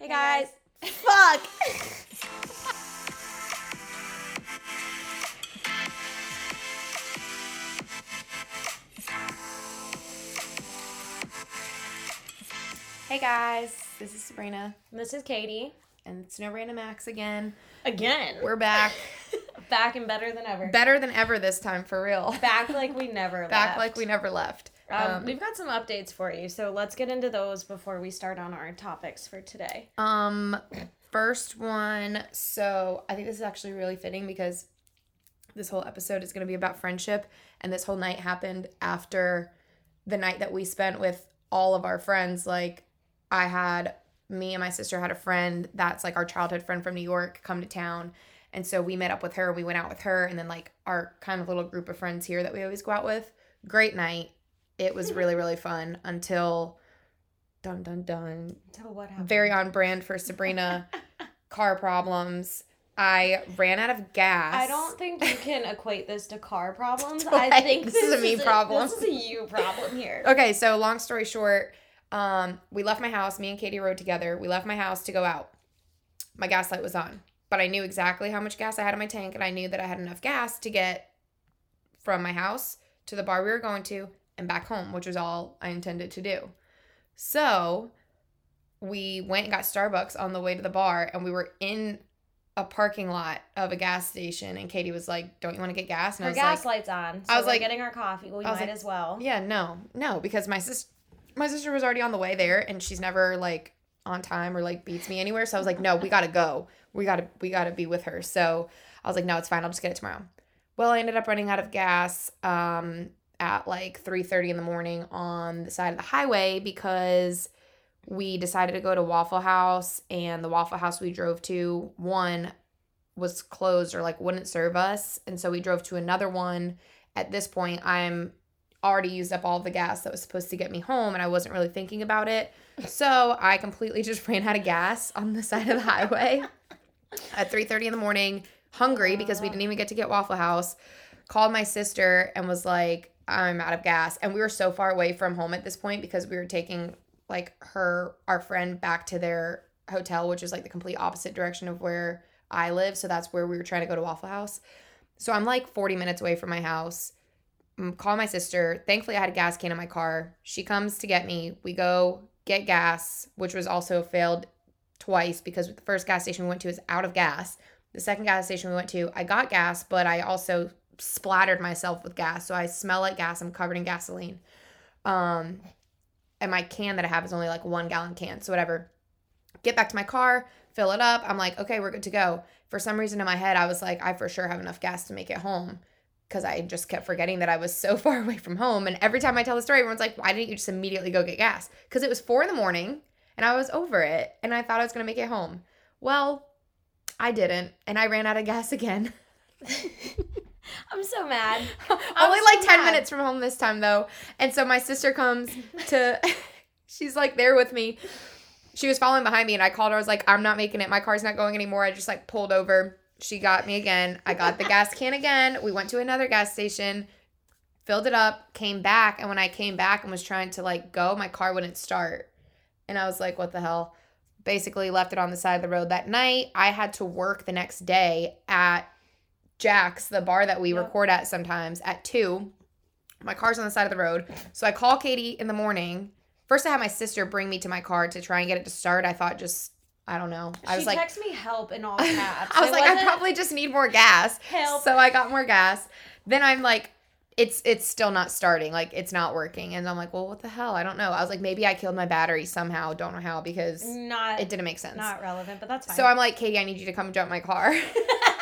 Hey guys. Fuck. Hey guys. This is Sabrina. This is Katie. And it's No Random Acts again. Again. We're back. back and better than ever. Better than ever this time, for real. Back like we never left. Back like we never left. Um, Um, we've got some updates for you, so let's get into those before we start on our topics for today. Um, first one. So I think this is actually really fitting because this whole episode is going to be about friendship, and this whole night happened after the night that we spent with all of our friends. Like, I had me and my sister had a friend that's like our childhood friend from New York come to town. And so we met up with her, we went out with her, and then like our kind of little group of friends here that we always go out with. Great night. It was really, really fun until dun dun dun So what happened? very on brand for Sabrina. car problems. I ran out of gas. I don't think you can equate this to car problems. I think This is a me problem. this is a you problem here. Okay, so long story short, um, we left my house. Me and Katie rode together. We left my house to go out. My gas light was on, but I knew exactly how much gas I had in my tank, and I knew that I had enough gas to get from my house to the bar we were going to and back home, which was all I intended to do. So we went and got Starbucks on the way to the bar, and we were in a parking lot of a gas station. And Katie was like, "Don't you want to get gas?" And I Her was gas like, light's on. So I was we're like- getting our coffee. We I was might like, as well. "Yeah, no, no," because my sister, my sister was already on the way there, and she's never like on time or like beats me anywhere. So I was like, "No, we gotta go. We gotta, we gotta be with her." So I was like, "No, it's fine. I'll just get it tomorrow." Well, I ended up running out of gas um, at like three thirty in the morning on the side of the highway because we decided to go to Waffle House, and the Waffle House we drove to one was closed or like wouldn't serve us, and so we drove to another one. At this point, I'm already used up all the gas that was supposed to get me home, and I wasn't really thinking about it. So I completely just ran out of gas on the side of the highway at 3:30 in the morning, hungry because we didn't even get to get Waffle House. Called my sister and was like, "I'm out of gas." And we were so far away from home at this point because we were taking like her our friend back to their hotel, which is like the complete opposite direction of where I live. So that's where we were trying to go to Waffle House. So I'm like 40 minutes away from my house. Mm, Call my sister. Thankfully, I had a gas can in my car. She comes to get me. We go get gas, which was also failed twice because the first gas station we went to is out of gas. The second gas station we went to, I got gas, but I also splattered myself with gas. So I smell like gas. I'm covered in gasoline. Um, and my can that I have is only like one gallon can. So whatever. Get back to my car, fill it up. I'm like, okay, we're good to go. For some reason in my head, I was like, I for sure have enough gas to make it home. Because I just kept forgetting that I was so far away from home. And every time I tell the story, everyone's like, why didn't you just immediately go get gas? Because it was four in the morning and I was over it and I thought I was going to make it home. Well, I didn't. And I ran out of gas again. I'm so mad. I'm Only so like 10 mad. minutes from home this time though. And so my sister comes to she's like there with me. She was following behind me and I called her. I was like, I'm not making it. My car's not going anymore. I just like pulled over. She got me again. I got the gas can again. We went to another gas station, filled it up, came back, and when I came back and was trying to like go, my car wouldn't start. And I was like, what the hell? Basically left it on the side of the road that night. I had to work the next day at Jack's, the bar that we Yep. record at sometimes, at two. My car's on the side of the road. So I call Katie in the morning. First, I had my sister bring me to my car to try and get it to start. I thought just, I don't know. I was she like, texted me help in all caps. I was It like, I probably just need more gas. help. So I got more gas. Then I'm like, it's it's still not starting. Like it's not working. And I'm like, well, what the hell? I don't know. I was like, maybe I killed my battery somehow. Don't know how because not it didn't make sense. not relevant, but that's fine. So I'm like, Katie, I need you to come jump my car.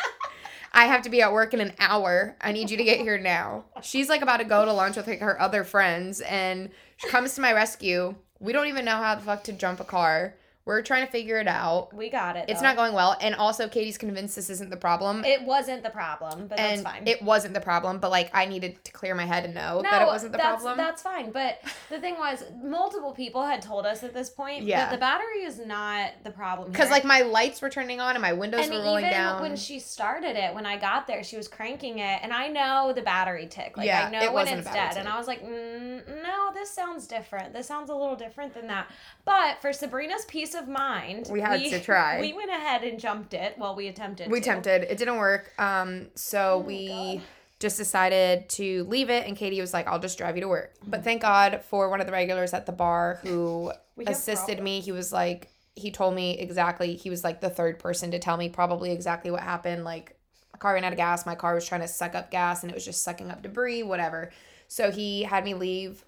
I have to be at work in an hour. I need you to get here now. She's like about to go to lunch with like her other friends and she comes to my rescue. We don't even know how the fuck to jump a car. We're trying to figure it out. we got it. It's though. not going well. And also Katie's convinced this isn't the problem. It wasn't the problem, but and that's fine. it wasn't the problem, but like I needed to clear my head and know that it wasn't the that's, problem. That's fine. But the thing was, multiple people had told us at this point Yeah. that the battery is not the problem. Because like my lights were turning on and my windows and were rolling even down. when she started it, when I got there, she was cranking it, and I know the battery tick. Like Yeah, I know it when it's dead, and. I was like, mm, no, this sounds different. This sounds a little different than that. But for Sabrina's peace of mind, We had to try. We went ahead and jumped it. Well, we attempted. we to. attempted. It didn't work. Um, so Oh, we just decided to leave it, and Katie was like, "I'll just drive you to work." But thank God for one of the regulars at the bar who We assisted me. He was like, he told me exactly. He was like the third person to tell me probably exactly what happened. Like, a car ran out of gas. My car was trying to suck up gas, and it was just sucking up debris, whatever. So he had me leave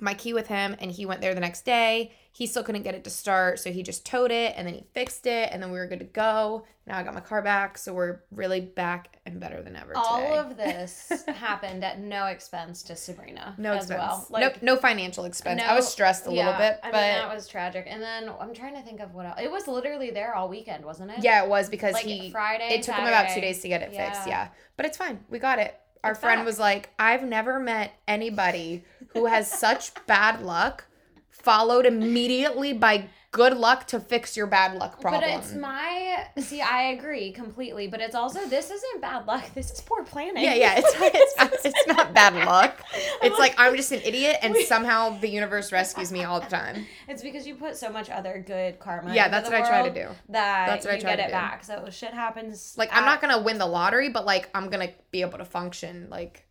my key with him and he went there the next day. He still couldn't get it to start, so he just towed it and then he fixed it and then we were good to go. Now I got my car back, so we're really back and better than ever All today. of this happened at no expense to Sabrina. no as expense. Well. no no financial expense. I was stressed a little yeah, bit, I mean, that was tragic. And then I'm trying to think of what else. It was literally there all weekend, wasn't it? yeah, it was because Like he Friday. it took him about 2 days to get it fixed, Yeah. yeah. But it's fine. We got it. Our It's friend back. was like, "I've never met anybody who has such bad luck followed immediately by good luck to fix your bad luck problem." But it's my see. I agree completely. But it's also this isn't bad luck. This is poor planning. Yeah, yeah, it's not, it's not, it's not bad luck. It's like I'm just an idiot, and somehow the universe rescues me all the time. It's because you put so much other good karma. Yeah, that's what I try to do. That That's what I try get to it do. back. So shit happens. Like I'm not gonna win the lottery, but like I'm gonna be able to function. Like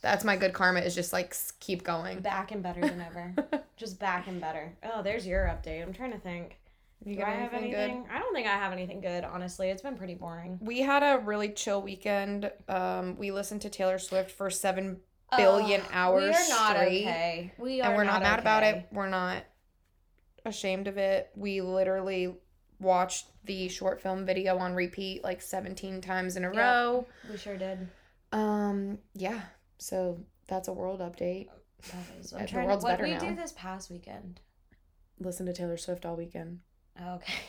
that's my good karma is just like keep going. back and better than ever. Just back and better. Oh, there's your update. I'm trying to think. You Do I have anything anything? I don't think I have anything good. Honestly, it's been pretty boring. We had a really chill weekend. Um, we listened to Taylor Swift for seven billion hours We are not straight, okay. We are and we're not, mad about it. We're not ashamed of it. We literally watched the short film video on repeat like 17 times in a Yeah. row. We sure did. Um, yeah. So that's a world update. That is. Uh, I'm the world's to, what better did we now. do this past weekend? Listen to Taylor Swift all weekend. Okay.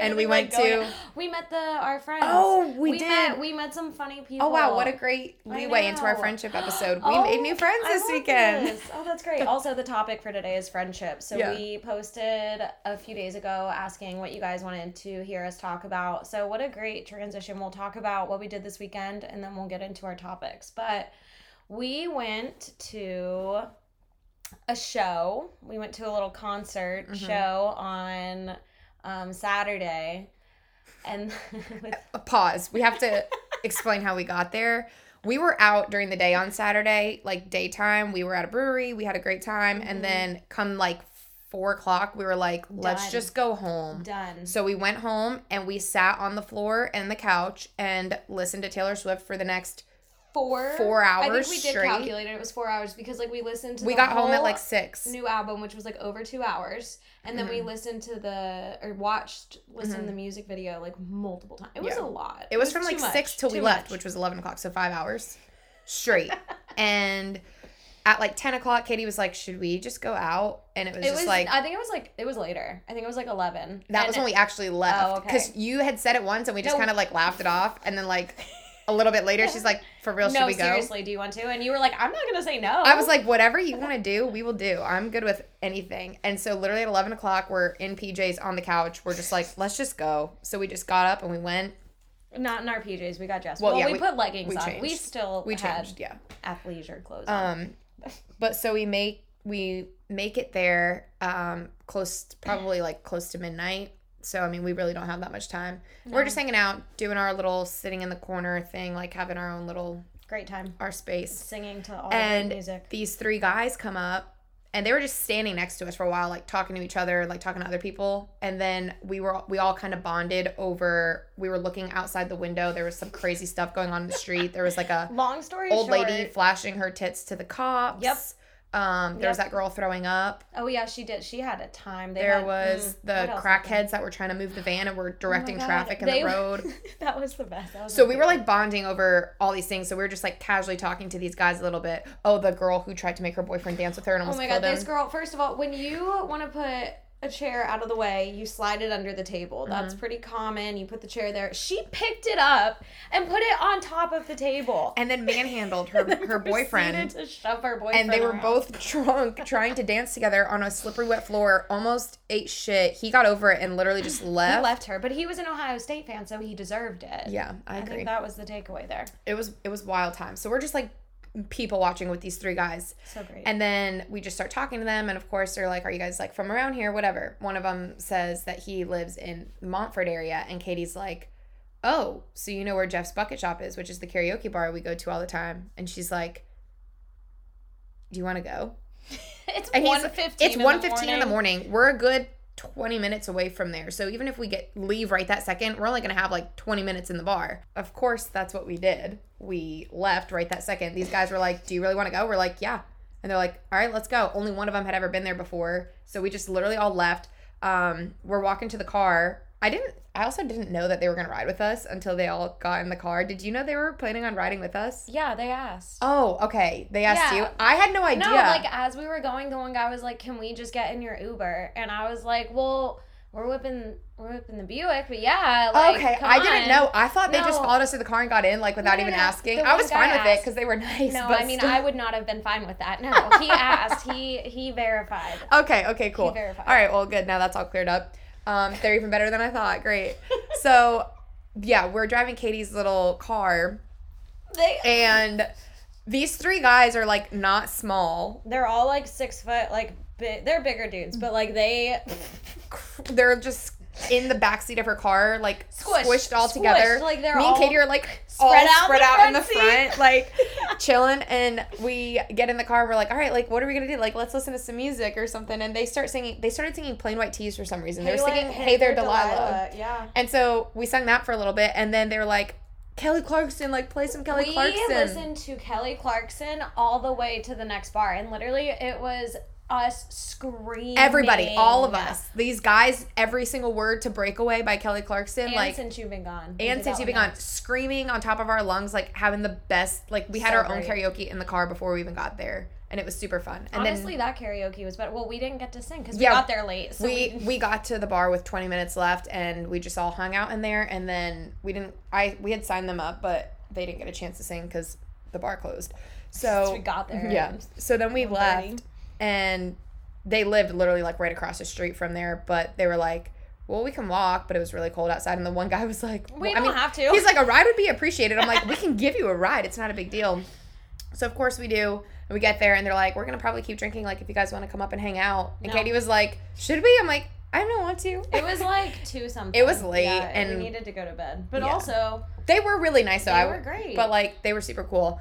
And we went like, to- We met the our friends. Oh, we, did. Met, we met some funny people. oh wow, what a great leeway into our friendship episode. We Oh, made new friends this weekend. this. Oh, that's great. Also, the topic for today is friendship. So Yeah. we posted a few days ago asking what you guys wanted to hear us talk about. So what a great transition. We'll talk about what we did this weekend and then we'll get into our topics. But we went to a show. We went to a little concert Mhm. show on um, Saturday. And with A pause. We have to explain how we got there. We were out during the day on Saturday, like daytime. We were at a brewery. We had a great time. Mhm. And then come like four o'clock, we were like, let's Done. just go home. done. So we went home and we sat on the floor and the couch and listened to Taylor Swift for the next. Four Four hours. I think we did straight. calculate it. It was four hours because like we listened to. We the got home at like six. new album, which was like over two hours, and then we Mhm. listened to the or watched listened to Mhm. the music video like multiple times. It was Yeah. a lot. It was from like much, six till we too left, which was eleven o'clock, so five hours straight. and at like ten o'clock, Katie was like, "Should we just go out?" And it was It just was. like I think it was like it was later. I think it was like eleven. that And was when we actually left Oh, okay. because you had said it once and we just No. kind of like laughed it off, and then like a little bit later, she's like, "For real, should we go?" seriously, do you want to? And you were like, I'm not gonna say no. I was like, whatever you want to do, we will do. I'm good with anything. And so, literally at 11 o'clock, we're in PJs on the couch. We're just like, let's just go. So, we just got up and we went. not in our PJs. We got dressed. Well, Well, yeah, we, we- put leggings we on. We still We had changed, yeah. athleisure clothes on. Um, but so we make we make it there um close probably like close to midnight. So I mean, we really don't have that much time. We're just hanging out, doing our little sitting in the corner thing, like having our own little Great time our space. singing to all the And great music. these three guys come up and they were just standing next to us for a while like talking to each other like talking to other people and then we were we all kind of bonded over we were looking outside the window there was some crazy stuff going on in the street there was like a Long story old short, lady flashing her tits to the cops Yep. Um there was that girl throwing up Oh yeah, she did. She had a time. They there had- was mm, the what else happened? crackheads that were trying to move the van and were directing Oh traffic in they- the road that was the best. Was So we were like bonding over all these things. So we were just like casually talking to these guys a little bit. Oh, the girl who tried to make her boyfriend dance with her and Oh almost my god, him. this girl. First of all, when you want to put a chair out of the way, you slide it under the table. That's Mm-hmm. pretty common. You put the chair there. She picked it up and put it on top of the table. and then manhandled her then her boyfriend. to shove her boyfriend. And they were around. both drunk, trying to dance together on a slippery wet floor. Almost ate shit. He got over it and literally just He left. left her, but he was an Ohio State fan, so he deserved it. Yeah, I I agree. think that was the takeaway there. it was it was wild time. So we're just like people watching with these three guys. So great. And then we just start talking to them. And of course, they're like, Are you guys like from around here? Whatever. One of them says that he lives in Montford area. And Katie's like, Oh, so you know where Jeff's Bucket Shop is, which is the karaoke bar we go to all the time. And she's like, Do you want to go? it's And he's- one fifteen. It's 1.15 in the morning. We're a good 20 minutes away from there. So even if we get leave right that second, we're only going to have like 20 minutes in the bar. Of course, that's what we did. We left right that second. These guys were like, "Do you really want to go?" We're like, "Yeah." And they're like, "All right, let's go." Only one of them had ever been there before. So we just literally all left. Um, we're walking to the car. I didn't I also didn't know that they were going to ride with us until they all got in the car. Did you know they were planning on riding with us? Yeah, they asked. Oh, okay. They asked Yeah. you. I had no idea. No, like as we were going, the one guy was like, "Can we just get in your Uber?" And I was like, "Well, we're whipping, we're whipping the Buick, but yeah." Like, okay, I didn't know. I thought they just followed us to the car and got in, like without No, even no, asking. I was fine with it because they were nice. No, I mean still- I would not have been fine with that. No, he asked. He he verified. Okay, okay, cool. All verified. right, well, good. Now that's all cleared up. Um, they're even better than I thought. Great. So, yeah, we're driving Katie's little car, They and these three guys are like not small. they're all like six foot, like bi- they're bigger dudes, but like they They're just in the backseat of her car, like Squished, squished all squished, together. like they're Me and Katie are like spread all out in spread the out in the front like chilling. And we get in the car. We're like, all right, like what are we gonna do? Like let's listen to some music or something. And they start singing. They started singing Plain White T's for some reason. They were singing Hey There Delilah. Yeah. And so we sang that for a little bit, and then they were like, Kelly Clarkson, like play some Kelly Clarkson. we Clarkson. listened to Kelly Clarkson all the way to the next bar, and literally it was us screaming. Everybody, all of us, these guys, every single word to Breakaway by Kelly Clarkson, And like, since you've been gone. And since you've been one gone, screaming on top of our lungs, like having the best. Like we had So our own karaoke in the car before we even got there, and it was super fun. And Honestly, then that karaoke was better. Well, we didn't get to sing because we Yeah, got there late. So we we, we got to the bar with 20 minutes left, and we just all hung out in there. And then we didn't. I we had signed them up, but they didn't get a chance to sing because the bar closed. So we got there. Yeah. So then we 1:30. left, and they lived literally like right across the street from there. But they were like, "Well, we can walk," but it was really cold outside. And the one guy was like, We well, don't I mean, have to. He's like, "A ride would be appreciated." I'm like, "We can give you a ride. It's not a big deal." So of course we do. And we get there, and they're like, "We're gonna probably keep drinking. Like, if you guys want to come up and hang out." And No. Katie was like, "Should we?" I'm like, "I don't want to." It was like two something. It was late, Yeah, and- we needed to go to bed. But Yeah. also, They were really nice though. They I were great. But like they were super cool.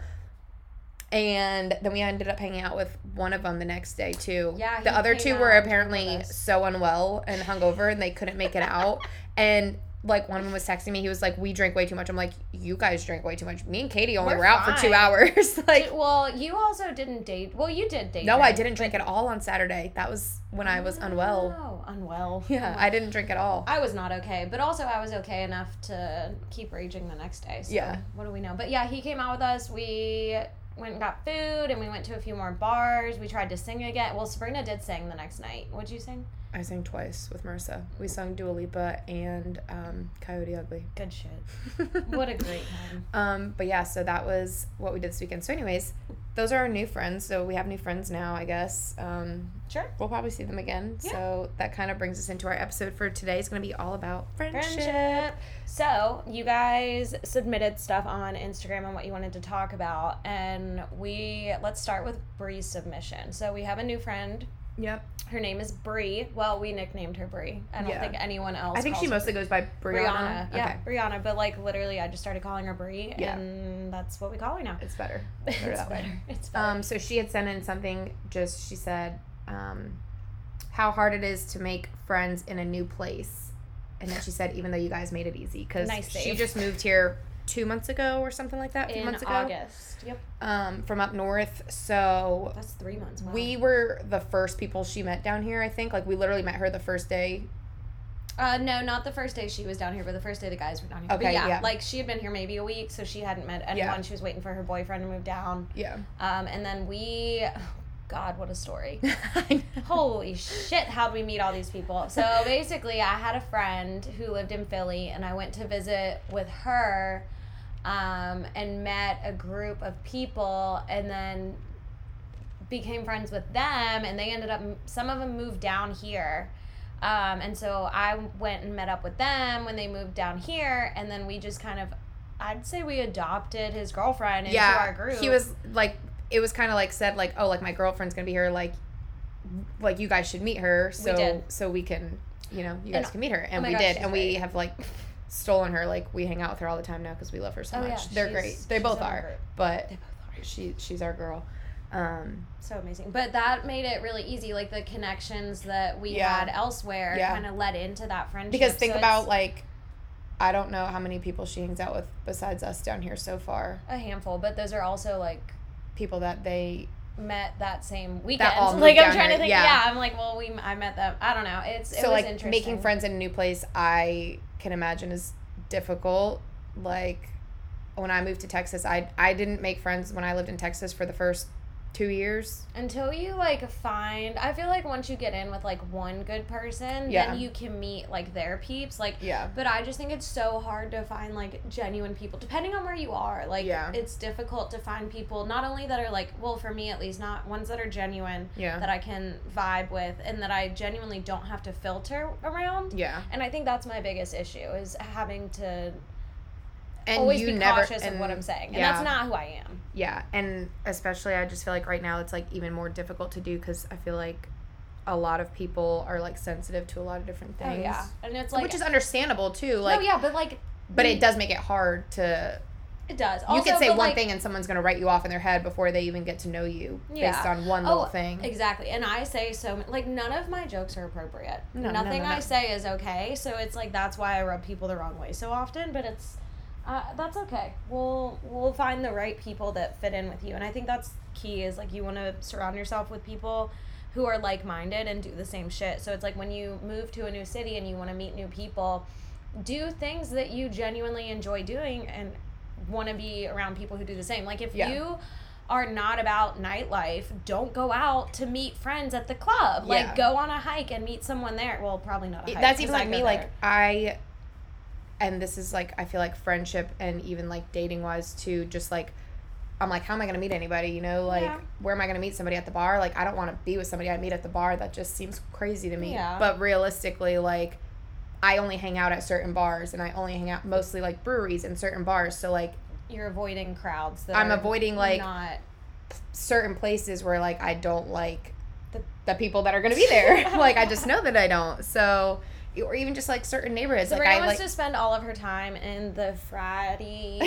And then we ended up hanging out with one of them the next day too. Yeah, The other two were apparently so unwell and hungover and they couldn't make it out. and like one of them was texting me. He was like, "We drank way too much." I'm like, "You guys drank way too much." Me and Katie only We're were out for two hours. like, well, you also didn't date. Well, you did date. no, I didn't drink at all on Saturday. That was when I was unwell. Oh, unwell. Yeah, I didn't drink at all. I was not okay, but also I was okay enough to keep raging the next day. So Yeah. What do we know? But yeah, he came out with us. We went and got food, and we went to a few more bars. We tried to sing again. Well, Sabrina did sing the next night. What'd you sing? I sang twice with Marissa. We sung Dua Lipa and um, Coyote Ugly. Good shit. What a great time. Um, but yeah, so that was what we did this weekend. So, anyways, those are our new friends. So we have new friends now, I guess. Um, Sure. we'll probably see them again. Yeah. So that kind of brings us into our episode for today. It's going to be all about friendship. Friendship. So, you guys submitted stuff on Instagram on what you wanted to talk about, and we let's start with Bree's submission. So, we have a new friend. Yep. Her name is Bree. Well, we nicknamed her Bree. I don't Yeah. think anyone else. I think she mostly goes by Brianna. Brianna. Yeah, Brianna. But like literally, I just started calling her Bree, Yeah. and that's what we call her now. It's better. It's Better way. It's better. Um, so she had sent in something. Just she said, um, how hard it is to make friends in a new place, and then she said, even though you guys made it easy, because Nice she just moved here two months ago or something like that. Two in months ago. August. Yep. Um, from up north. So That's three months. Wow. we were the first people she met down here. I think like we literally met her the first day. Uh, no, not the first day she was down here, but the first day the guys were down here. But Okay, yeah, yeah. like she had been here maybe a week, so she hadn't met anyone. Yeah. She was waiting for her boyfriend to move down. Yeah. Um, and then we, God, what a story. Holy shit, how'd we meet all these people? So basically, I had a friend who lived in Philly, and I went to visit with her um, and met a group of people, and then became friends with them, and they ended up, some of them moved down here. Um, and so I went and met up with them when they moved down here, and then we just kind of I'd say we adopted his girlfriend into yeah, our group. he was like, it was kind of like said like, oh, like my girlfriend's gonna be here, like, like you guys should meet her, so did. so we can, you know, you guys And- can meet her, and oh we gosh, did, and we have like stolen her, like we hang out with her all the time now because we love her so Oh, much. yeah, They're she's- great. They both are, but They both are. she she's our girl. Um, so amazing. But that made it really easy. Like the connections that we Yeah. had elsewhere Yeah. kind of led into that friendship. because think So about like, I don't know how many people she hangs out with besides us down here so far. a handful, but those are also like People that they met that same weekend. moved like I'm trying here, to think. yeah. Yeah. I'm like, well, we I met them. I don't know. It's it so was like interesting. making friends in a new place i can imagine is difficult. Like when i moved to texas i i didn't make friends when i lived in texas for the first two years until you like find. I feel like once you get in with like one good person, Yeah. then you can meet like their peeps. Like yeah But I just think it's so hard to find like genuine people, depending on where you are. Like, Yeah. it's difficult to find people not only that are like, well, for me at least, not ones that are genuine yeah that I can vibe with and that I genuinely don't have to filter around. yeah And I think that's my biggest issue is having to and always you be never cautious and, of what I'm saying. And yeah. that's not who I am. yeah and especially i just feel like right now it's like even more difficult to do because i feel like a lot of people are like sensitive to a lot of different things. Oh yeah. And it's like which is understandable too like no, yeah, but like but it does make it hard to it does. you Also, can say one like, thing and someone's going to write you off in their head before they even get to know you based on one Oh, little thing Exactly. And I say so like none of my jokes are appropriate. No, no, Nothing no, I say is okay. So it's like that's why I rub people the wrong way so often, but it's uh, that's okay. We'll we'll find the right people that fit in with you. And I think that's key is like you want to surround yourself with people who are like-minded and do the same shit. So it's like when you move to a new city and you want to meet new people, do things that you genuinely enjoy doing and want to be around people who do the same. Like if Yeah. you are not about nightlife, don't go out to meet friends at the club. Like go on a hike and meet someone there. Well, probably not a hike. that's even like me like i and this is like i feel like friendship and even like dating wise too just like i'm like how am i going to meet anybody you know like Yeah. where am i going to meet somebody at the bar like i don't want to be with somebody i meet at the bar that just seems crazy to me Yeah. but realistically like i only hang out at certain bars and i only hang out mostly like breweries and certain bars so like you're avoiding crowds. I'm avoiding, like, not. certain places where like i don't like The- the people that are going to be there like i just know that i don't so or even just like certain neighborhoods Sabrina like i wants like to spend all of her time in the fratty,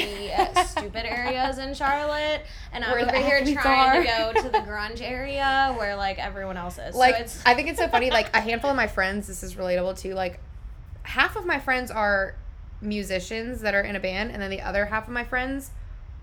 stupid areas in Charlotte, and I'm over here trying to go to the grunge area where like everyone else is. like so it's I think it's so funny. Like a handful of my friends, this is relatable too. Like half of my friends are musicians that are in a band, and then the other half of my friends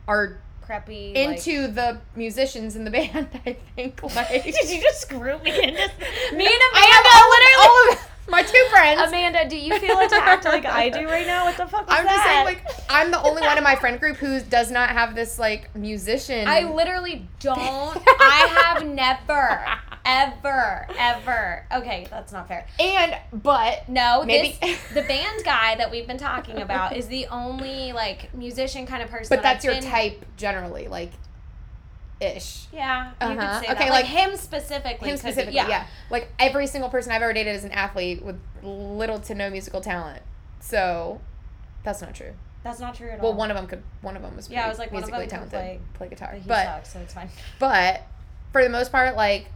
are preppy. into the musicians in the band. I think. Like, Like, did you just group me into me and I have all, all of my two friends. Amanda, do you feel attacked like I do right now? What the fuck I'm just saying, like, I'm the only one in my friend group who does not have this like musician. I literally don't. I have never, ever, ever. Okay, that's not fair. and but No, Maybe- this the band guy that we've been talking about is the only like musician kind of person. but that that's I've your been- type generally, like, ish. Yeah, you Uh-huh. could say Okay, that. like, him specifically. him could be- specifically, yeah. Like every single person I've ever dated is an athlete with little to no musical talent. So that's not true. That's not true at all. Well, one of them could. One of them was Yeah, I was like, one of musically talented, play- play, guitar. But sucks, so it's fine. but for the most part, like.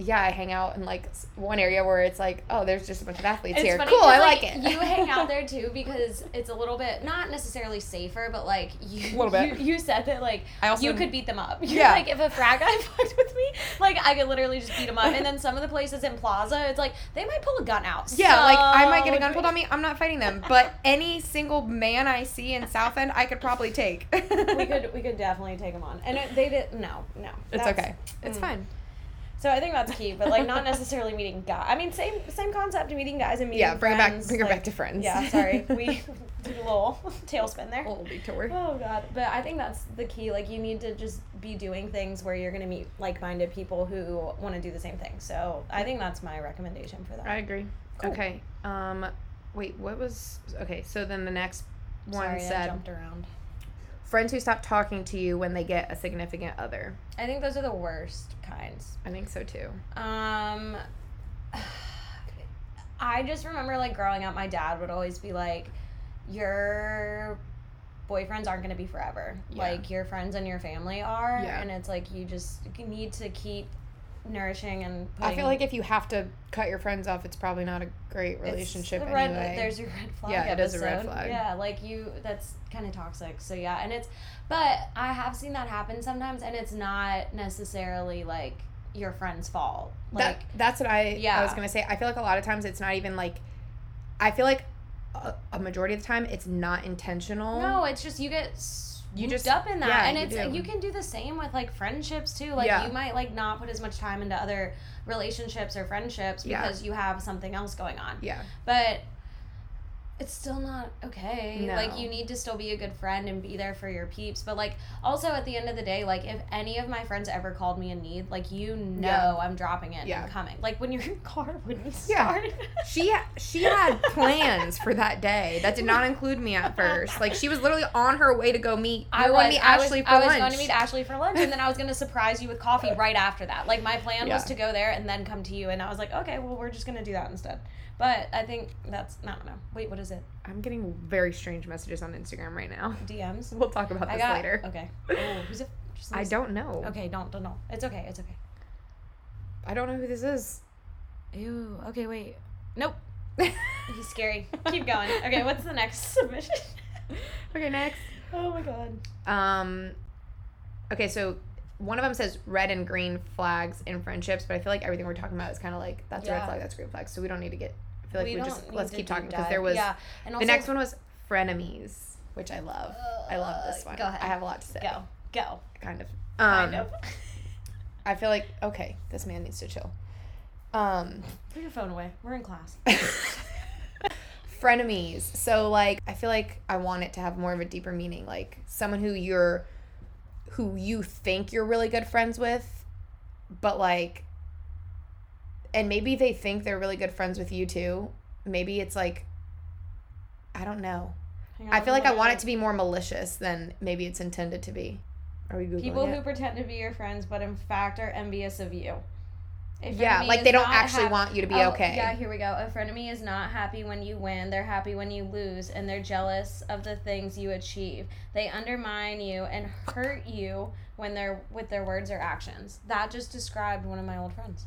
Yeah, I hang out in like one area where it's like, oh, there's just a bunch of athletes It's here. Cool, I like, it. You hang out there too because it's a little bit not necessarily safer, but like you, Little bit. you, you said that like I also- you could beat them up. You're Yeah. like if a frat guy fucked with me, like I could literally just beat him up. And then some of the places in Plaza, it's like they might pull a gun out. Yeah, like I might get a gun pulled on me. I'm not fighting them, but any single man I see in South End, I could probably take. we could we could definitely take them on. And it, they did no no. It's okay. It's mm. fine. So I think that's key, but like not necessarily meeting guys. I mean, same same concept of meeting guys and meeting Yeah, bring it back. friends, Bring it like- back to friends. Yeah, sorry, we did a little tailspin there. little detour. Oh god, but I think that's the key. Like you need to just be doing things where you're gonna meet like-minded people who want to do the same thing. So I think that's my recommendation for that. I agree. Cool. Okay. Um, wait. What was? Okay. So then the next one Sorry, I said jumped around. Friends who stop talking to you when they get a significant other. I think those are the worst kinds. I think so too. Um, I just remember like growing up, my dad would always be like, "You're boyfriends aren't going to be forever. Yeah. Like your friends and your family are, Yeah. and it's like you just you need to keep nourishing and. I feel like if you have to cut your friends off, it's probably not a great relationship the red, anyway. There's your red flag. Yeah, it is a red flag. Yeah, like you, that's kind of toxic. So yeah, and it's, but I have seen that happen sometimes, and it's not necessarily like your friend's fault. Like that that's what I yeah I was gonna say. I feel like a lot of times it's not even like. I feel like a, a majority of the time it's not intentional. No, it's just you get s- You just- up in that, yeah, and you it's do. you can do the same with like friendships too. Like Yeah. you might like not put as much time into other relationships or friendships Yeah. because you have something else going on. Yeah. But it's still not okay. No. Like you need to still be a good friend and be there for your peeps. But like also at the end of the day, like if any of my friends ever called me in need, like you know Yeah. I'm dropping it Yeah. and coming. Like when you're in car when you Yeah. She she had plans for that day that did not include me at first. Like she was literally on her way to go meet. I was, meet I was, Ashley for I was lunch. going to meet Ashley for lunch, and then I was going to surprise you with coffee right after that. Like my plan was to go there and then come to you, and I was like, okay, well, we're just going to do that instead. But I think that's I don't know. Wait, what is it? I'm getting very strange messages on Instagram right now. DMs. We'll talk about this got later. Okay. Oh, who's it? I don't know. Okay, don't don't know. It's okay. It's okay. I don't know who this is. Ew. Okay, wait. Nope. He's scary. Keep going. Okay, what's the next submission? okay, next. oh my god. Um, okay, so one of them says red and green flags in friendships, but I feel like everything we're talking about is kind of like that's a red flag, that's a green flag. So we don't need to get. I feel like we, don't just let's keep talking because there was yeah, and also the next one was frenemies, which I love. I love this Uh, one. Go ahead. I have a lot to say. Go go. Kind of. Kind Um, of. I feel like okay, this man needs to chill. Um, Put your phone away. We're in class. frenemies. So like I feel like I want it to have more of a deeper meaning, like someone who you're who you think you're really good friends with, but like and maybe they think they're really good friends with you too. Maybe it's like I don't know. Hang I feel like I want it to be more malicious than maybe it's intended to be. Are we googling People it? who pretend to be your friends, but in fact are envious of you. A yeah, like they don't actually hap- want you to be Oh, okay. Yeah, here we go. A frenemy is not happy when you win. They're happy when you lose, and they're jealous of the things you achieve. They undermine you and hurt you when they're with their words or actions. That just described one of my old friends.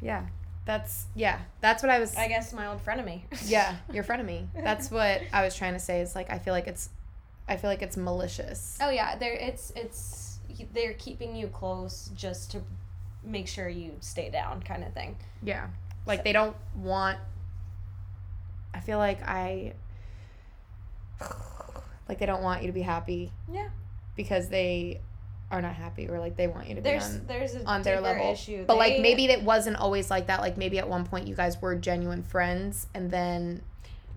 yeah. That's yeah. That's what I was I guess my old frenemy. Yeah, your frenemy. That's what I was trying to say. Is like I feel like it's, I feel like it's malicious. Oh yeah, they're it's it's they're keeping you close just to make sure you stay down, kind of thing. Yeah, like they don't want. I feel like I. Like they don't want you to be happy Yeah. because they are not happy, or like they want you to be There's on there's a on their level. issue. But like maybe it wasn't always like that. Like maybe at one point you guys were genuine friends, and then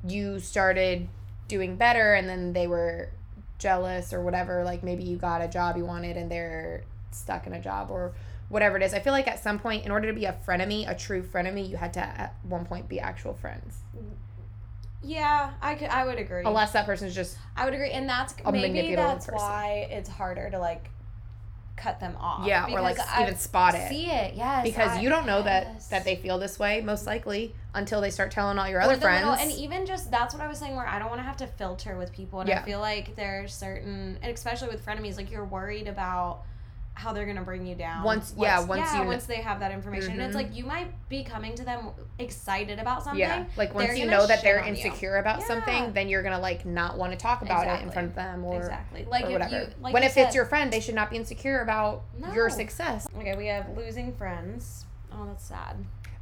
you started doing better, and then they were jealous or whatever. Like maybe you got a job you wanted, and they're stuck in a job or whatever it is. I feel like at some point, in order to be a frenemy, a true frenemy, you had to at one point be actual friends. Yeah, I could I would agree. Unless that person's just I would agree, and that's a maybe that's person. why it's harder to like cut them off. yeah, or like because even spot it. See it, yes. because I- you don't know that yes. that they feel this way most likely until they start telling all your other friends. little- and even just that's what I was saying where I don't want to have to filter with people and I feel like there's certain and especially with frenemies like you're worried about how they're gonna bring you down Once- yeah, once yeah, you once they have that information and it's Mhm. like you might be coming to them excited about something Yeah, like once you know that they're you. insecure about Yeah. something, then you're gonna like not want to talk about it in front of them or, exactly like or if whatever. you like when if it's your friend, they should not be insecure about your success. okay we have losing friends oh that's sad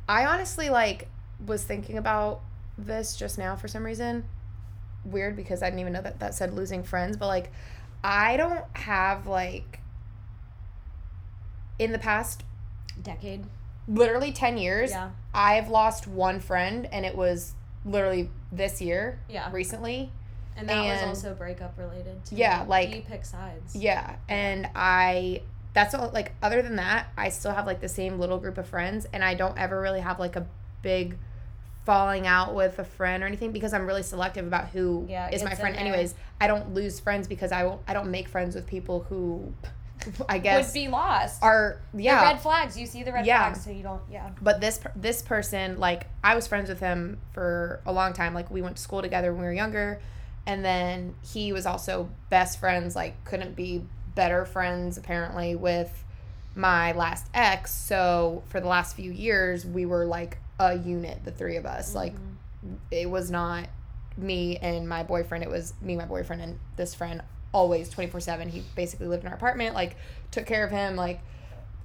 I honestly like was thinking about this just now for some reason. Weird because I didn't even know that that said losing friends, but like I don't have like in the past decade. literally 10 years yeah. I've lost one friend and it was literally this year yeah. recently. and that was also breakup related too. Yeah, like- you pick sides. Yeah, and I that's all like other than that, I still have like the same little group of friends and I don't ever really have like a big falling out with a friend or anything because I'm really selective about who Yeah, is my friend anyways. I don't lose friends because I won't I don't make friends with people who I guess would be lost are The yeah. red flags you see the red Yeah. flags so you don't yeah but this this person like I was friends with him for a long time like we went to school together when we were younger and then he was also best friends, like couldn't be better friends apparently with my last ex. So for the last few years, we were like a unit, the three of us. Like mm-hmm. it was not me and my boyfriend. It was me, my boyfriend, and this friend always 24 7. He basically lived in our apartment, like took care of him, like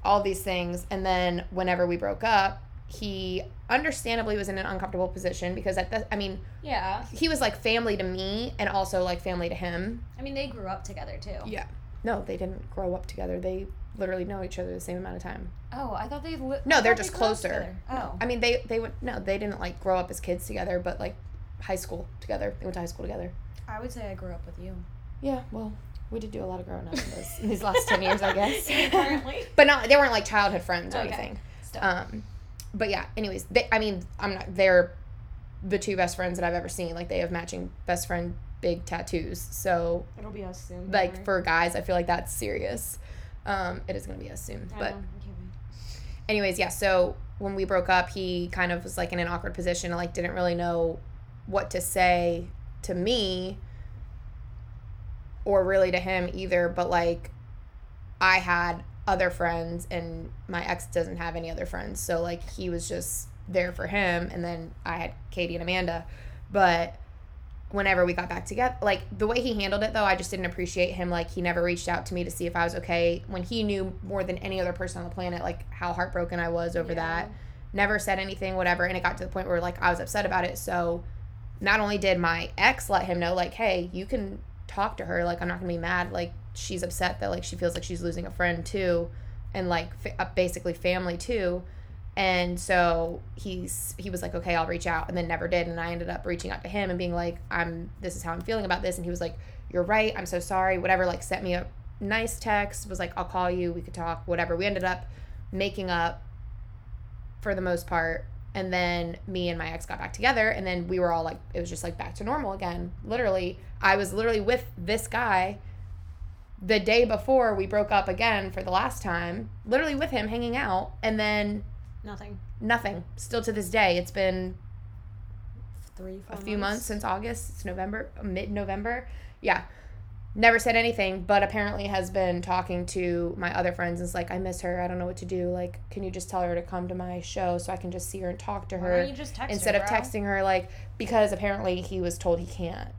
all these things. And then whenever we broke up, he understandably was in an uncomfortable position because at the, I mean, Yeah. he was like family to me and also like family to him. I mean, they grew up together too. Yeah. No, they didn't grow up together. They literally know each other the same amount of time. Oh, I thought they. Li- No, they're just they closer. Oh. I mean, they they would no, they didn't like grow up as kids together, but like high school together. They went to high school together. I would say I grew up with you. Yeah, well, we did do a lot of growing up in, this, in these last ten years, I guess. Apparently. but not they weren't like childhood friends or Okay. anything. Still. Um, but yeah. Anyways, they, I mean, I'm not. They're the two best friends that I've ever seen. Like they have matching best friend big tattoos. So It'll be us soon. like for guys, I feel like that's serious. Um, it is gonna be us soon, but anyways, yeah. So when we broke up, he kind of was like in an awkward position, and like didn't really know what to say to me or really to him either. But like, I had other friends, and my ex doesn't have any other friends, so like he was just there for him, and then I had Katie and Amanda, but whenever we got back together like the way he handled it though i just didn't appreciate him like he never reached out to me to see if i was okay when he knew more than any other person on the planet like how heartbroken i was over Yeah. that never said anything whatever and it got to the point where like i was upset about it so not only did my ex let him know like hey you can talk to her like i'm not gonna be mad like she's upset that like she feels like she's losing a friend too and like fa- uh, basically family too. And so he's he was like okay i'll reach out and then never did and i ended up reaching out to him and being like i'm this is how i'm feeling about this and he was like you're right i'm so sorry whatever like sent me a nice text was like i'll call you we could talk whatever. We ended up making up for the most part and then me and my ex got back together and then we were all like it was just like back to normal again literally i was literally with this guy the day before we broke up again for the last time literally with him hanging out and then Nothing. nothing. Still to this day it's been Three. a few months since august it's november mid-november. Yeah. Never said anything but apparently has been talking to my other friends. And it's like i miss her. I don't know what to do. Like can you just tell her to come to my show so i can just see her and talk to her don't you just text instead her, of texting her? Like because apparently he was told he can't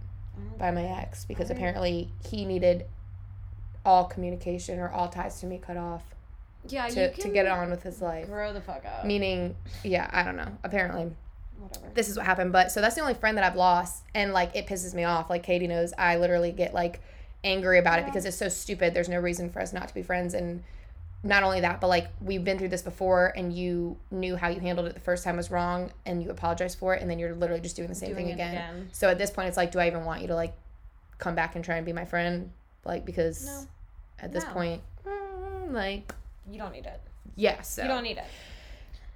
by my ex because apparently he needed all communication or all ties to me cut off Yeah, to, to get on with his life. Grow the fuck up. meaning yeah i don't know. Apparently Whatever. this is what happened but so that's the only friend that i've lost and like it pisses me off. Like katie knows i literally get like angry about it because it's so stupid. There's no reason for us not to be friends and not only that but like we've been through this before and you knew how you handled it the first time was wrong and you apologized for it and then you're literally just doing the same Doing thing again. again. so at this point it's like do i even want you to like come back and try and be my friend like because No. at this No. point mm, like You don't need it. yeah so You don't need it.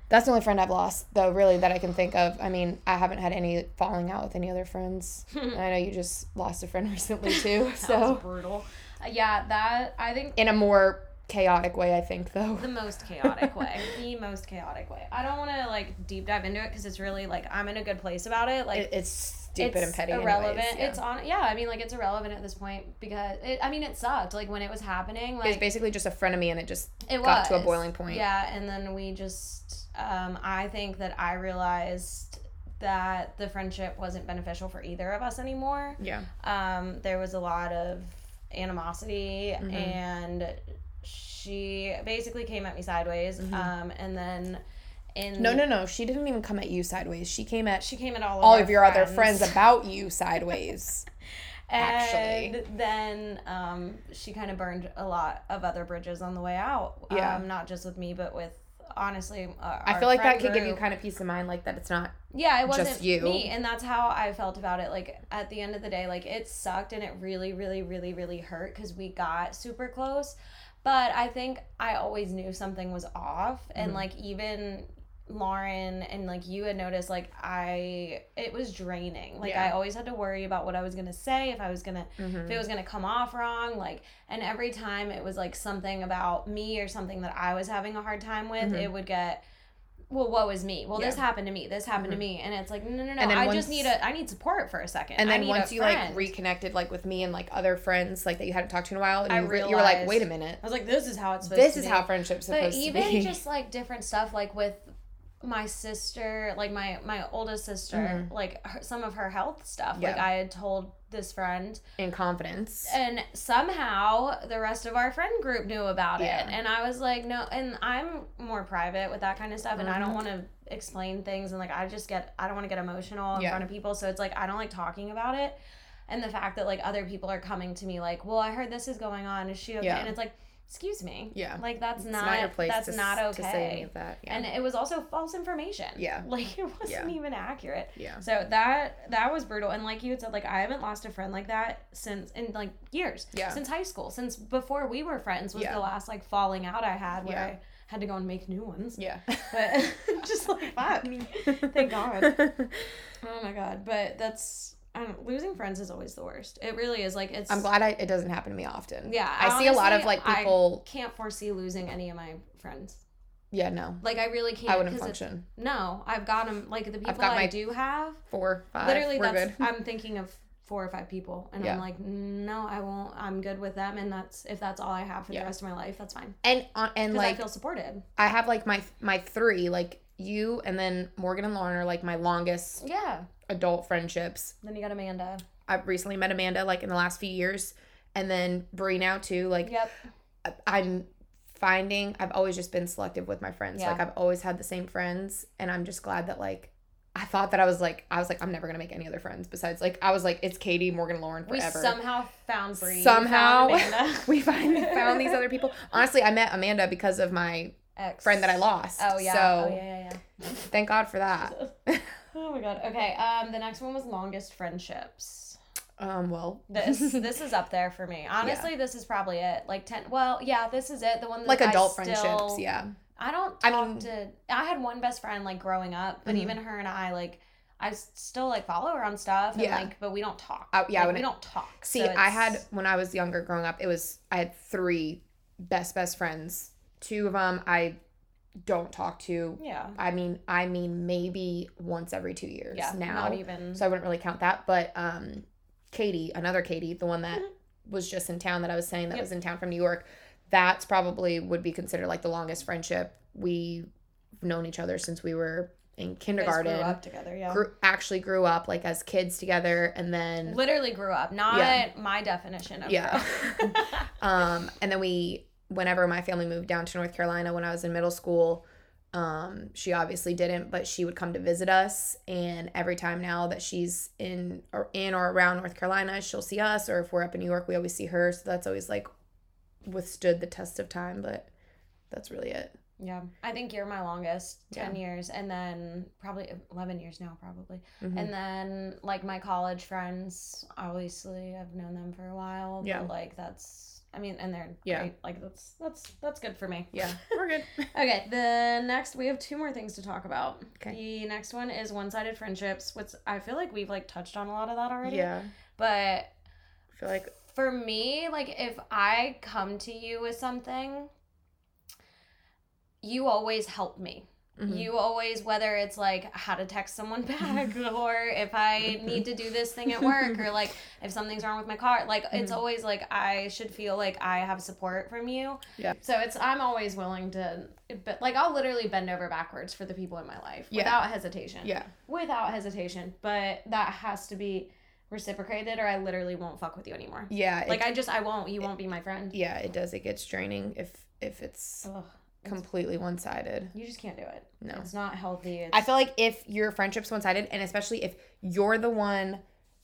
that's the only friend I've lost, though, really, that I can think of. I mean, I haven't had any falling out with any other friends. I know you just lost a friend recently, too. That So, was brutal. Uh, yeah, that I think in a more chaotic way, I think, though. the most chaotic way. The most chaotic way. I don't want to like deep dive into it because it's really like I'm in a good place about it. Like It, it's stupid it's and petty. irrelevant. Anyways, yeah. It's on. Yeah, I mean, like it's irrelevant at this point because it. I mean, it sucked. Like when it was happening. like It was basically just a frenemy, and it just it got to a boiling point. Yeah, and then we just. Um, I think that I realized that the friendship wasn't beneficial for either of us anymore. Yeah. Um, there was a lot of animosity Mhm. and she basically came at me sideways. Mhm. Um, and then in No, no, no. She didn't even come at you sideways. She came at she came at all of, all of your other friends about you sideways. and actually. then um, she kind of burned a lot of other bridges on the way out. Yeah. Um, not just with me, but with honestly. Uh, I feel like that could give you kind of peace of mind, like that it's not. Yeah, it wasn't just you. me, and that's how I felt about it. Like at the end of the day, like it sucked, and it really, really, really, really hurt because we got super close. But I think I always knew something was off, and Mhm. like even Lauren and like you had noticed, like I, it was draining. Like Yeah. I always had to worry about what I was gonna say, if I was gonna Mhm. if it was gonna come off wrong like and every time it was like something about me or something that i was having a hard time with Mhm. it would get well, what was me? Well, this happened to me. This happened Mhm. to me, and it's like, no, no, no. And then I once- just need a. I need support for a second. And I then need once you like reconnected like with me and like other friends like that you hadn't talked to in a while, and I you, re- you were like, wait a minute, I was like, this is how it's supposed this is be. how friendship's but supposed even to be. Even just like different stuff like with my sister like my my oldest sister Mhm. like her, some of her health stuff Yeah. like i had told this friend in confidence. and somehow the rest of our friend group knew about Yeah. it and i was like no and i'm more private with that kind of stuff and i don't Mhm. want to explain things and like i just get i don't want to get emotional in Yeah. front of people so it's like i don't like talking about it and the fact that like other people are coming to me like well i heard this is going on is she okay Yeah. and it's like excuse me Yeah. like that's It's not, your place that's to, not okay to say any of that. Yeah. and it was also false information Yeah. like it wasn't Yeah. even accurate yeah. so that that was brutal and like you had said like i haven't lost a friend like that since in like years Yeah. since high school since before we were friends was Yeah. the last like falling out i had where i had to go and make new ones Yeah. but just like fuck Thank God. oh my god but that's I don't, losing friends is always the worst it really is like it's I'm glad I, it doesn't happen to me often. yeah I see a lot of honestly, like I people. can't foresee losing any of my friends yeah, no, like i really can't I wouldn't function. no i've got them like the people i do have Four, five. literally we're that's good. i'm thinking of four or five people and Yeah. i'm like no i won't i'm good with them and that's if that's all i have for Yeah. the rest of my life that's fine And on and like i feel supported I have like my my three like you and then Morgan and Lauren are like my longest yeah adult friendships. then you got amanda I've recently met Amanda like in the last few years, and then Brie now too. Like yep I- I'm finding I've always just been selective with my friends. Yeah. Like I've always had the same friends, and I'm just glad that like. I thought that I was like I was like I'm never gonna make any other friends besides like I was like it's Katie Morgan Lauren we forever. somehow found Bree, Somehow, found we finally found these other people. Honestly, I met Amanda because of my Ex. friend that I lost. oh yeah So oh yeah yeah yeah thank God for that. oh my god okay um the next one was longest friendships Um. Well. this this is up there for me honestly this is probably it like 10 well yeah this is it the one that like I adult still- friendships. Yeah. I don't I mean- to. I had one best friend like growing up, but Mhm. even her and I like, I still like follow her on stuff. And, Yeah. Like, but we don't talk. I- yeah, Like, we don't talk. See, so I had when I was younger, growing up, it was I had three best best friends. Two of them I don't talk to. Yeah. I mean, I mean maybe once every two years Yeah. now. Not even. So I wouldn't really count that. But um, Katie, another Katie, the one that was just in town that I was saying that Yep. was in town from New York, that's probably would be considered like the longest friendship. We've known each other since we were in kindergarten. grew up together. Yeah. Grew, actually grew up like as kids together, and then Literally grew up. Not Yeah. my definition of Yeah. um, and then we, whenever my family moved down to North Carolina when I was in middle school, um, she obviously didn't, but she would come to visit us. And every time now that she's in or in or around North Carolina, she'll see us. Or if we're up in New York, we always see her. So that's always like withstood the test of time. But that's really it. yeah. I think you're my longest. Ten Yeah. years, and then probably eleven years now, probably. Mhm. And then like my college friends, obviously I've known them for a while. Yeah. But like that's. I mean, and they're Yeah. great. Like that's that's that's good for me. yeah, we're good. Okay, the next we have two more things to talk about. Okay. The next one is one-sided friendships, which I feel like we've like touched on a lot of that already. yeah, But I feel like for me, like if I come to you with something, you always help me. Mhm. You always, whether it's like how to text someone back, or if I need to do this thing at work, or like if something's wrong with my car, like it's Mhm. always like I should feel like I have support from you. Yeah. So it's I'm always willing to, but like I'll literally bend over backwards for the people in my life Yeah. without hesitation. yeah, Without hesitation, but that has to be reciprocated, or I literally won't fuck with you anymore. yeah. Like it, I just I won't. You won't be my friend. yeah, it does. It gets draining if if it's Ugh, completely one sided. you just can't do it. No. It's not healthy. It's, I feel like if your friendship's one sided, and especially if you're the one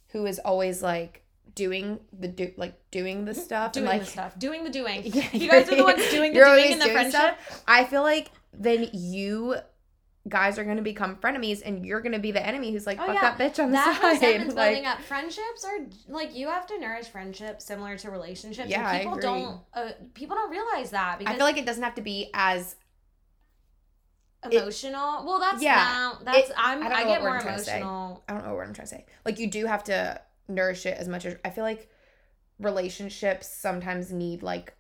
who is always like doing the do like doing the mm-hmm. stuff doing and like the stuff, doing the doing. Yeah, you guys are the ones doing the doing in the friendship. stuff, I feel like then you guys are gonna become frenemies, and you're gonna be the enemy who's like Oh, fuck yeah. that bitch on That the resentment's side. building Like, up. Friendships are like you have to nourish friendships similar to relationships. Yeah, and I people don't. Uh, people don't realize that because I feel like it doesn't have to be as emotional. well, that's Yeah. now. That's It- I'm. I I, get more I'm trying to say. emotional. I don't know what I'm trying to say. Like you do have to nourish it as much as I feel like relationships sometimes need like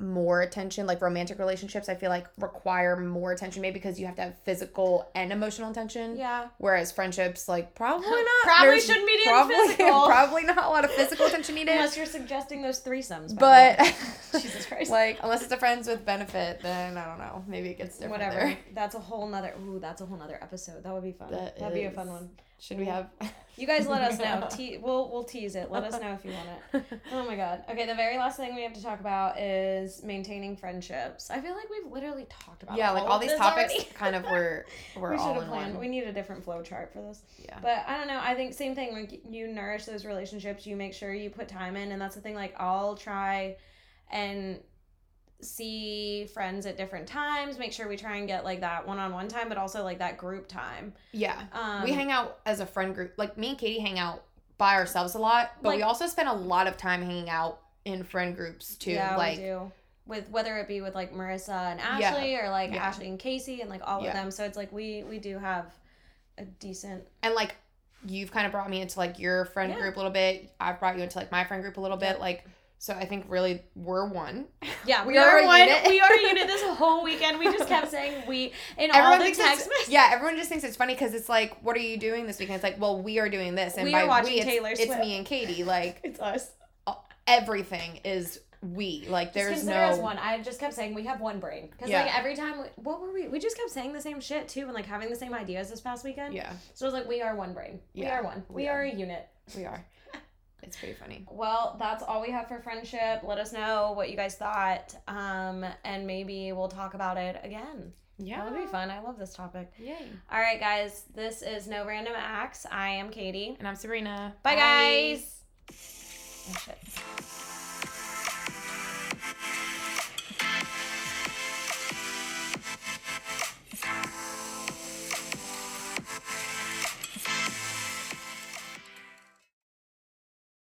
more attention. Like romantic relationships, I feel like require more attention, maybe because you have to have physical and emotional attention. Yeah. Whereas friendships, like probably not. Probably There's shouldn't be doing probably, physical. Probably not a lot of physical attention needed. Unless you're suggesting those threesomes. but Jesus Christ. like unless it's a friends with benefit, then I don't know. Maybe it gets different. Whatever. there. That's a whole nother. Ooh, that's a whole nother episode. That would be fun. That That'd be a fun one. Should we have? You guys let us know. Te- we'll we'll tease it. Let us know if you want it. Oh my god. Okay, the very last thing we have to talk about is maintaining friendships. I feel like we've literally talked about yeah, like all these topics already. kind of were were we all should have planned. one. We need a different flow chart for this. yeah. But I don't know. I think same thing. Like you nourish those relationships. You make sure you put time in, and that's the thing. Like I'll try and see friends at different times. Make sure we try and get like that one-on-one time, but also like that group time. Yeah. Um, we hang out as a friend group. Like me and Katie hang out by ourselves a lot, but we also spend a lot of time hanging out in friend groups too. Yeah, like we do. With whether it be with like Marissa and Yeah. Ashley or like Yeah. Ashley and Casey and like all Yeah. of them. So it's like we we do have a decent and like you've kind of brought me into like your friend Yeah. group a little bit. I've brought you into like my friend group a little bit. Like so I think really we're one. Yeah, we, We are, are a one. unit. We are a unit this whole weekend. We just kept saying we in all Everyone the thinks text messages. yeah. Everyone just thinks it's funny because it's like, what are you doing this weekend? It's like, well, we are doing this, and We by are watching we, it's, Taylor it's Swift. me and Katie. Like It's us. everything is we. Like Just there's consider no us one. I just kept saying we have one brain because Yeah. like every time we, what were we? We just kept saying the same shit too and like having the same ideas this past weekend. yeah. So it was like we are one brain. yeah. We are one. We, we are are. a unit. We are. It's pretty funny. Well, that's all we have for friendship. Let us know what you guys thought, um, and maybe we'll talk about it again. Yeah. That would be fun. I love this topic. Yay. All right, guys. This is No Random Acts. I am Katie. And I'm Sabrina. Bye, guys. Oh, shit.